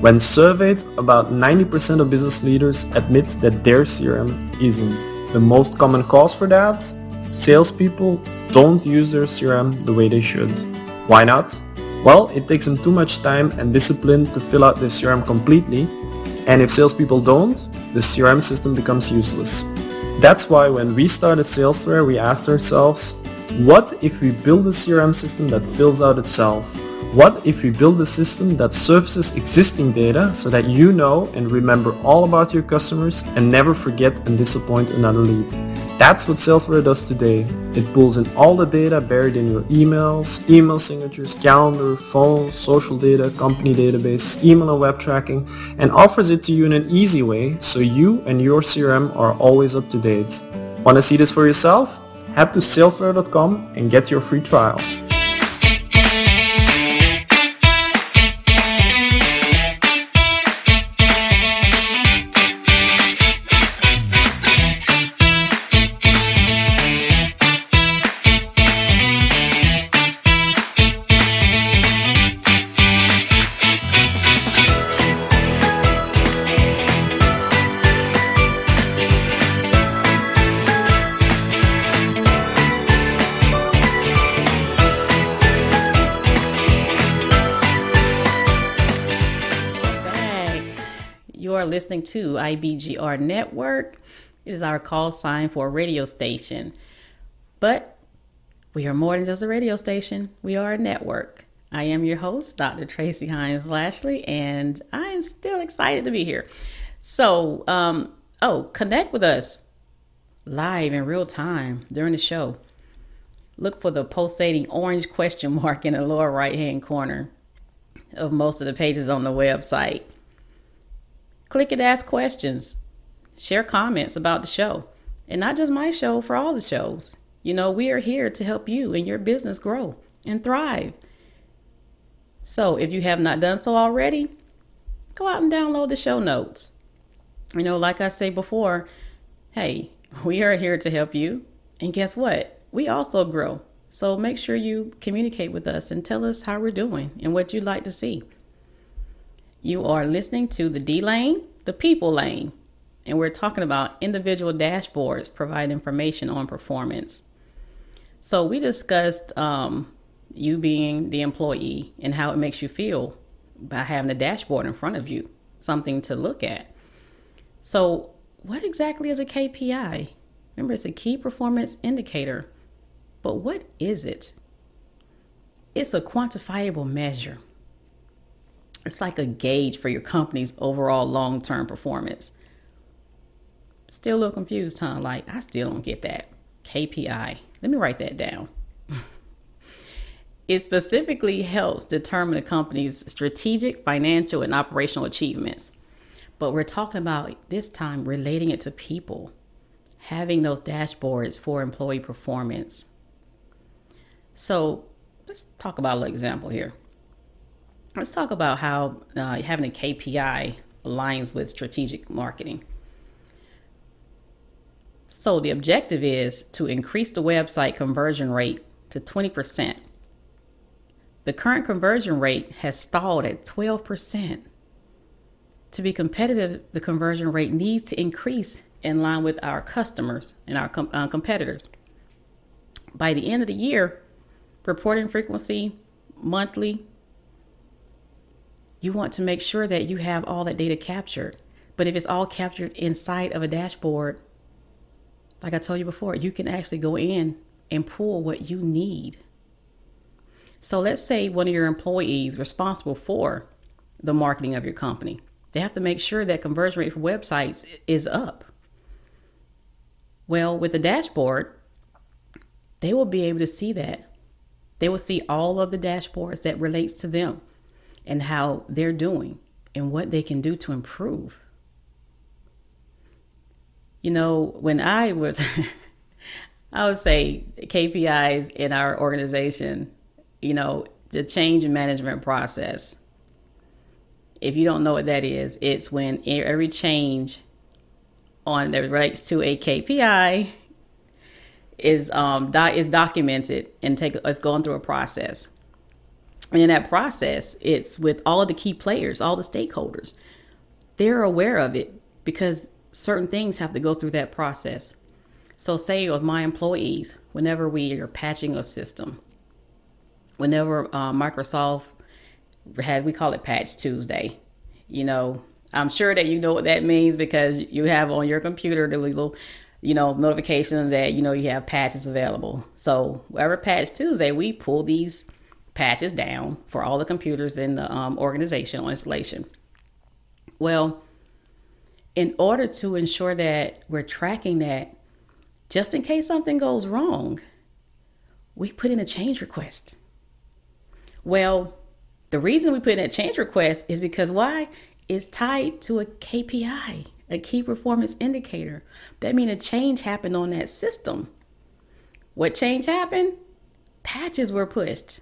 When surveyed, about 90% of business leaders admit that their CRM isn't. The most common cause for that? Salespeople don't use their CRM the way they should. Why not? Well, it takes them too much time and discipline to fill out their CRM completely, and if salespeople don't, the CRM system becomes useless. That's why when we started Salesflare, we asked ourselves, what if we build a CRM system that fills out itself? What if we build a system that surfaces existing data so that you know and remember all about your customers and never forget and disappoint another lead? That's what Salesflare does today. It pulls in all the data buried in your emails, email signatures, calendar, phone, social data, company database, email and web tracking, and offers it to you in an easy way so you and your CRM are always up to date. Want to see this for yourself? Head to salesflare.com and get your free trial. Listening to IBGR Network. It is our call sign for a radio station. But we are more than just a radio station, we are a network. I am your host, Dr. Tracy Hines Lashley, and I am still excited to be here. So, um, oh, connect with us live in real time during the show. Look for the pulsating orange question mark in the lower right hand corner of most of the pages on the website. Click it, ask questions, share comments about the show, and not just my show, for all the shows. You know, we are here to help you and your business grow and thrive. So if you have not done so already, go out and download the show notes. You know, like I say before, hey, we are here to help you. And guess what? We also grow. So make sure you communicate with us and tell us how we're doing and what you'd like to see. You are listening to the D lane, the people lane, and we're talking about individual dashboards provide information on performance. So we discussed um, you being the employee and how it makes you feel by having the dashboard in front of you, something to look at. So, what exactly is a KPI? Remember, it's a key performance indicator. But what is it? It's a quantifiable measure it's like a gauge for your company's overall long term performance. Still a little confused, huh? Like, I still don't get that. KPI. Let me write that down. it specifically helps determine a company's strategic, financial, and operational achievements. But we're talking about this time relating it to people, having those dashboards for employee performance. So let's talk about an example here. Let's talk about how uh, having a KPI aligns with strategic marketing. So, the objective is to increase the website conversion rate to 20%. The current conversion rate has stalled at 12%. To be competitive, the conversion rate needs to increase in line with our customers and our com- uh, competitors. By the end of the year, reporting frequency, monthly, you want to make sure that you have all that data captured. But if it's all captured inside of a dashboard, like I told you before, you can actually go in and pull what you need. So let's say one of your employees responsible for the marketing of your company. They have to make sure that conversion rate for websites is up. Well, with the dashboard, they will be able to see that. They will see all of the dashboards that relates to them and how they're doing and what they can do to improve. You know, when I was I would say KPIs in our organization, you know, the change management process. If you don't know what that is, it's when every change on that relates to a KPI is um is documented and take it's going through a process. And in that process, it's with all the key players, all the stakeholders. They're aware of it because certain things have to go through that process. So, say with my employees, whenever we are patching a system, whenever uh, Microsoft had, we call it Patch Tuesday, you know, I'm sure that you know what that means because you have on your computer the little, you know, notifications that, you know, you have patches available. So, wherever Patch Tuesday, we pull these patches down for all the computers in the um, organizational installation. Well, in order to ensure that we're tracking that just in case something goes wrong, we put in a change request. Well, the reason we put in a change request is because why? It's tied to a KPI, a key performance indicator. That means a change happened on that system. What change happened? Patches were pushed,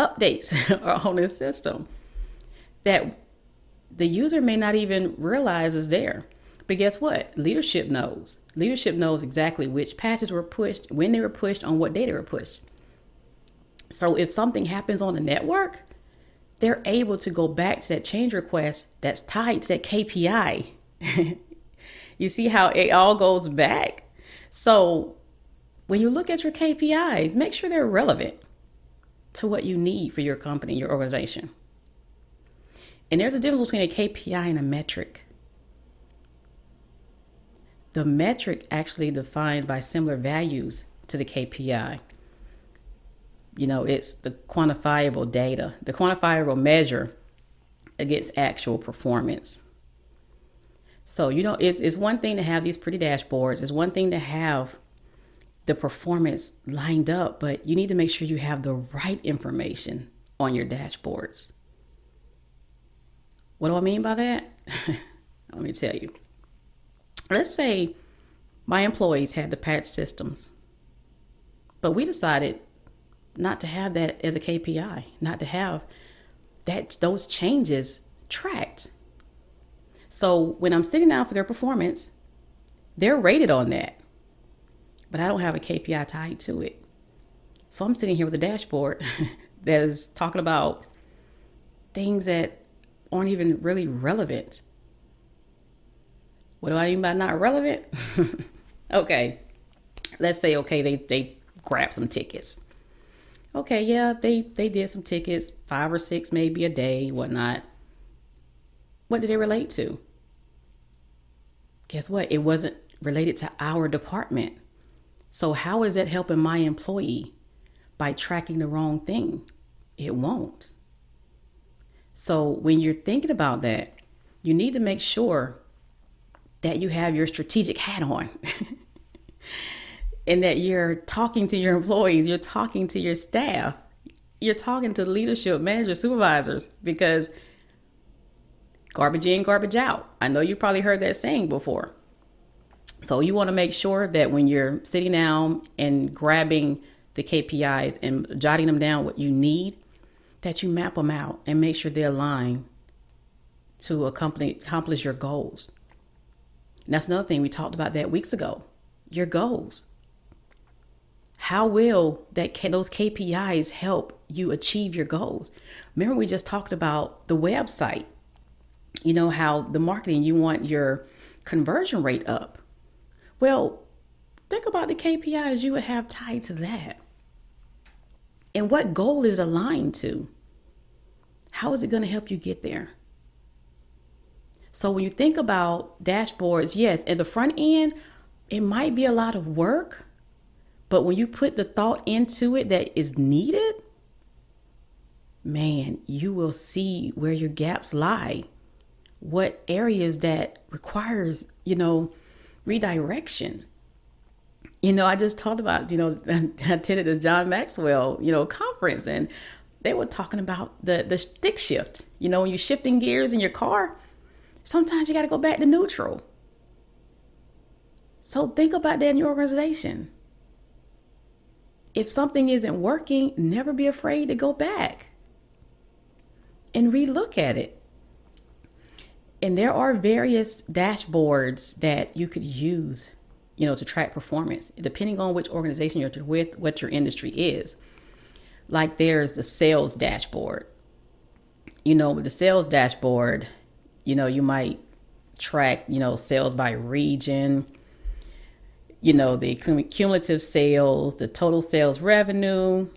updates are on the system that the user may not even realize is there. But guess what? Leadership knows. Leadership knows exactly which patches were pushed, when they were pushed, on what day they were pushed. So if something happens on the network, they're able to go back to that change request that's tied to that KPI. you see how it all goes back? So when you look at your KPIs, make sure they're relevant to what you need for your company, your organization. And there's a difference between a KPI and a metric. The metric actually defined by similar values to the KPI. You know, it's the quantifiable data, the quantifiable measure against actual performance. So, you know, it's, it's one thing to have these pretty dashboards, it's one thing to have the performance lined up, but you need to make sure you have the right information on your dashboards. What do I mean by that? Let me tell you let's say my employees had the patch systems, but we decided not to have that as a KPI, not to have that those changes tracked. So when I'm sitting down for their performance, they're rated on that, but I don't have a KPI tied to it. So I'm sitting here with a dashboard that is talking about things that aren't even really relevant what do I mean by not relevant? okay. Let's say okay, they they grab some tickets. Okay, yeah, they they did some tickets, five or six maybe a day, whatnot. What did they relate to? Guess what? It wasn't related to our department. So how is that helping my employee by tracking the wrong thing? It won't. So when you're thinking about that, you need to make sure that you have your strategic hat on and that you're talking to your employees, you're talking to your staff, you're talking to leadership, managers, supervisors, because garbage in, garbage out. I know you probably heard that saying before. So you want to make sure that when you're sitting down and grabbing the KPIs and jotting them down what you need, that you map them out and make sure they're align to accomplish your goals. And that's another thing we talked about that weeks ago. Your goals. How will that those KPIs help you achieve your goals? Remember we just talked about the website. You know how the marketing you want your conversion rate up. Well, think about the KPIs you would have tied to that. And what goal is aligned to? How is it going to help you get there? So when you think about dashboards, yes, at the front end, it might be a lot of work, but when you put the thought into it that is needed, man, you will see where your gaps lie. What areas that requires, you know, redirection. You know, I just talked about, you know, I attended this John Maxwell, you know, conference and they were talking about the the stick shift. You know, when you're shifting gears in your car, sometimes you got to go back to neutral. So think about that in your organization. If something isn't working, never be afraid to go back and relook at it. And there are various dashboards that you could use, you know, to track performance, depending on which organization you're with, what your industry is. Like there's the sales dashboard. You know, with the sales dashboard, you know, you might track, you know, sales by region, you know, the cumulative sales, the total sales revenue,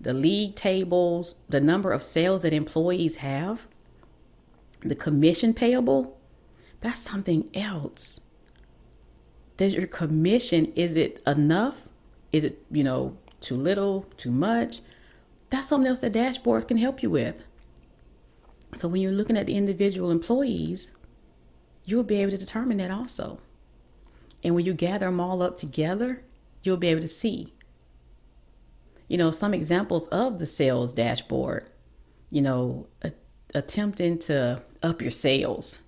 the league tables, the number of sales that employees have, the commission payable, that's something else. Does your commission, is it enough? Is it, you know, too little, too much? That's something else that dashboards can help you with. So when you're looking at the individual employees, you'll be able to determine that also. And when you gather them all up together, you'll be able to see you know, some examples of the sales dashboard, you know, a, attempting to up your sales,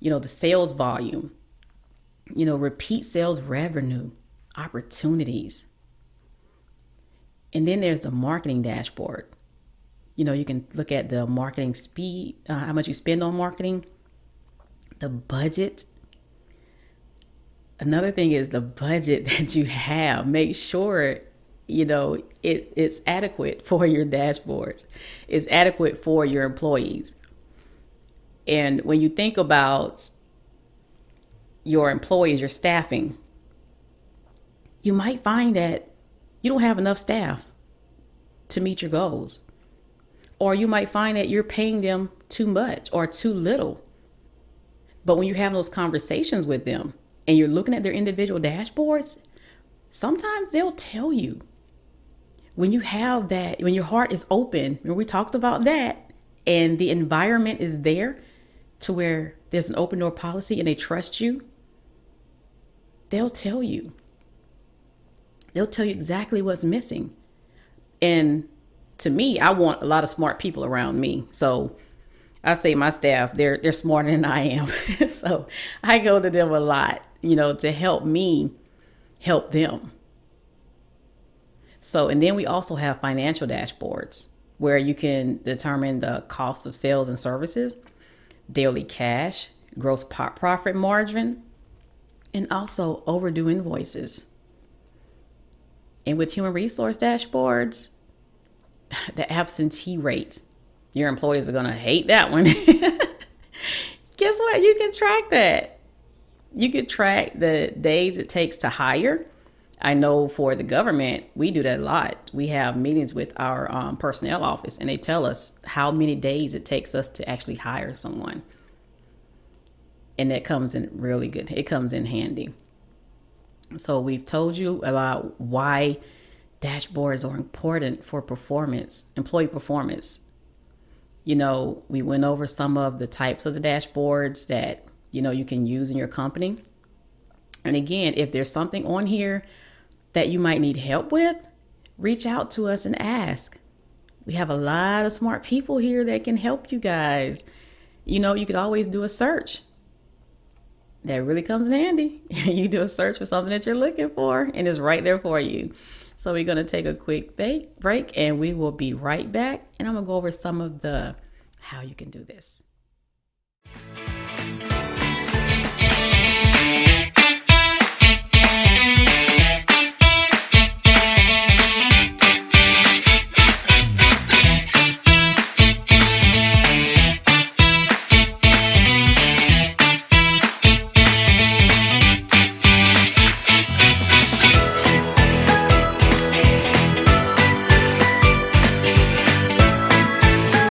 you know, the sales volume, you know, repeat sales revenue, opportunities. And then there's the marketing dashboard. You know, you can look at the marketing speed, uh, how much you spend on marketing, the budget. Another thing is the budget that you have. Make sure you know it, it's adequate for your dashboards. It's adequate for your employees. And when you think about your employees your staffing you might find that you don't have enough staff to meet your goals. Or you might find that you're paying them too much or too little. But when you're having those conversations with them and you're looking at their individual dashboards sometimes they'll tell you when you have that, when your heart is open, we talked about that, and the environment is there to where there's an open door policy and they trust you, they'll tell you. They'll tell you exactly what's missing. And to me, I want a lot of smart people around me. So I say my staff, they're they're smarter than I am. so I go to them a lot, you know, to help me help them. So, and then we also have financial dashboards where you can determine the cost of sales and services, daily cash, gross profit margin, and also overdue invoices. And with human resource dashboards, the absentee rate, your employees are going to hate that one. Guess what? You can track that. You can track the days it takes to hire I know for the government, we do that a lot. We have meetings with our um, personnel office, and they tell us how many days it takes us to actually hire someone. And that comes in really good. It comes in handy. So we've told you about why dashboards are important for performance, employee performance. You know, we went over some of the types of the dashboards that, you know, you can use in your company. And again, if there's something on here that you might need help with, reach out to us and ask. We have a lot of smart people here that can help you guys. You know, you could always do a search. That really comes in handy. you do a search for something that you're looking for, and it's right there for you. So, we're going to take a quick break and we will be right back. And I'm going to go over some of the how you can do this.